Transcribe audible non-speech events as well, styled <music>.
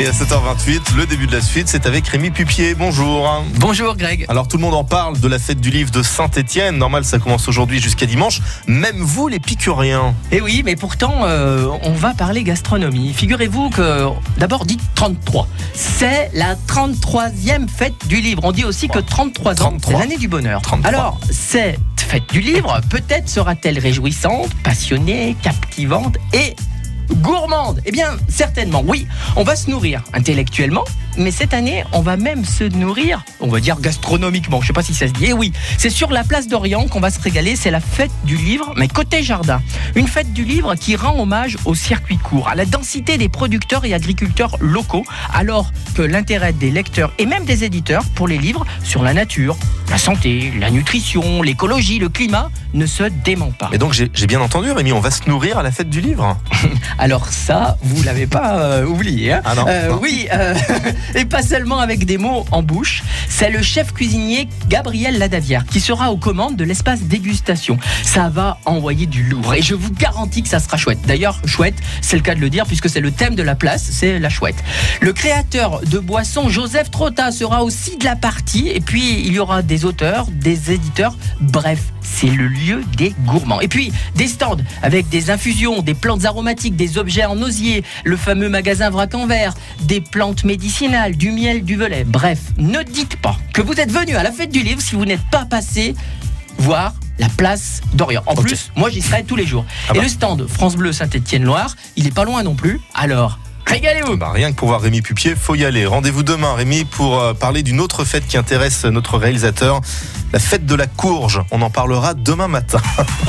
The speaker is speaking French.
Et à 7h28, le début de la suite, c'est avec Rémi Pupier. Bonjour. Bonjour Greg. Alors tout le monde en parle de la fête du livre de Saint-Étienne. Normal, ça commence aujourd'hui jusqu'à dimanche. Même vous, les Picuriens. Eh oui, mais pourtant, euh, on va parler gastronomie. Figurez-vous que, d'abord, dites 33. C'est la 33e fête du livre. On dit aussi que 33 ans, 33. c'est l'année du bonheur. 33. Alors, cette fête du livre, peut-être sera-t-elle réjouissante, passionnée, captivante et gourmande Eh bien, certainement, oui. On va se nourrir intellectuellement, mais cette année, on va même se nourrir, on va dire gastronomiquement. Je sais pas si ça se dit. Eh oui, c'est sur la place d'Orient qu'on va se régaler. C'est la fête du livre, mais côté jardin. Une fête du livre qui rend hommage au circuit court, à la densité des producteurs et agriculteurs locaux, alors que l'intérêt des lecteurs et même des éditeurs pour les livres sur la nature, la santé, la nutrition, l'écologie, le climat ne se dément pas. Et donc j'ai bien entendu, Rémi, on va se nourrir à la fête du livre. <laughs> Alors ça, vous l'avez pas euh, oublié. hein Ah non, Euh, non. Oui, euh, <laughs> et pas seulement avec des mots en bouche. C'est le chef cuisinier Gabriel Ladavière qui sera aux commandes de l'espace dégustation. Ça va envoyer du lourd et je vous garantis que ça sera chouette. D'ailleurs, chouette, c'est le cas de le dire puisque c'est le thème de la place, c'est la chouette. Le créateur de boissons Joseph Trotta sera aussi de la partie et puis il y aura des auteurs, des éditeurs, bref. C'est le lieu des gourmands. Et puis, des stands avec des infusions, des plantes aromatiques, des objets en osier, le fameux magasin vrac en verre, des plantes médicinales, du miel, du velay. Bref, ne dites pas que vous êtes venu à la fête du livre si vous n'êtes pas passé voir la place d'Orient. En plus, moi j'y serai tous les jours. Ah Et bah. le stand France Bleu Saint-Étienne-Loire, il est pas loin non plus. Alors, régalez-vous Bah, rien que pour voir Rémi Pupier, faut y aller. Rendez-vous demain, Rémi, pour euh, parler d'une autre fête qui intéresse notre réalisateur, la fête de la courge. On en parlera demain matin. <laughs>